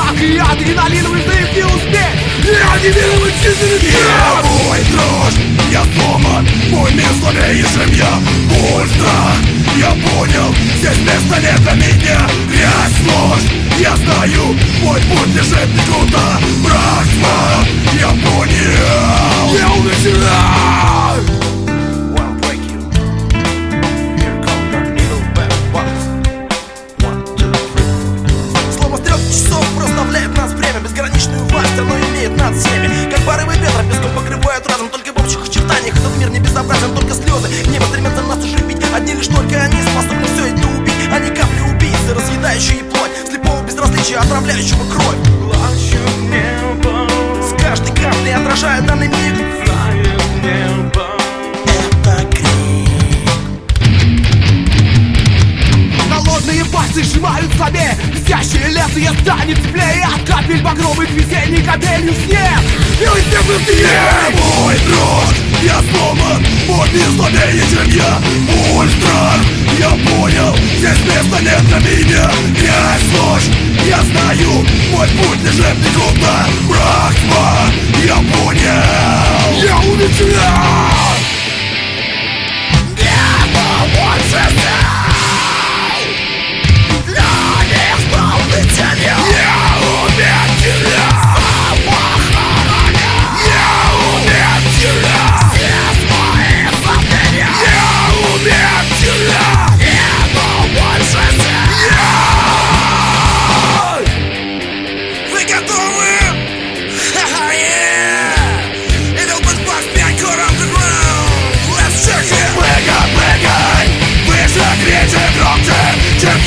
страх и адреналиновый взрыв не успеть Я не верю в чистый Я мой дрожь, я сломан Мой мир слабее, чем я Боль, страх, я понял Здесь места нет для меня. Грязь, ложь, я знаю Мой путь лежит не куда Брак, тьма, я понял. Я умираю отравляющего кровь. Небо. С каждой каплей отражая данный миг небо. Это крик Холодные пальцы сжимают слабее Висящее лезвие станет теплее. От капель багровых весенних капелью снег. Снег быстрее Я мой дрожь, я сломан Мой слабее, чем я Боль, Мой путь лежит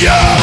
Чем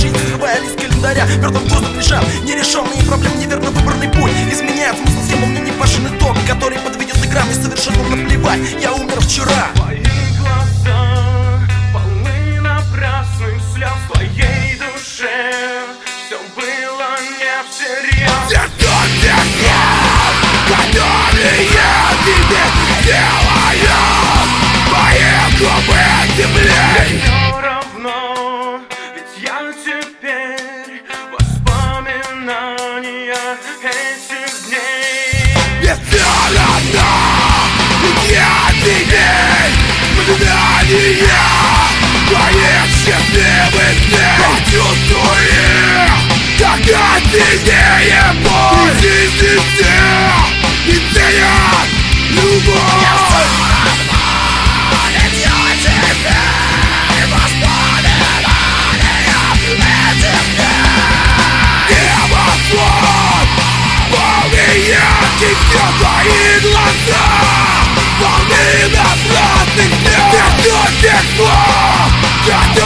жизнь Срывая лист календаря, мертвым грузом лежат. Нерешенные проблемы, неверно выбранный путь. Изменяет смысл схемы, мне не важен итог Который подведет игра, мне совершенно наплевать. Я умер вчера счастливых дней Чувствую Как сильнее боль Laisse-moi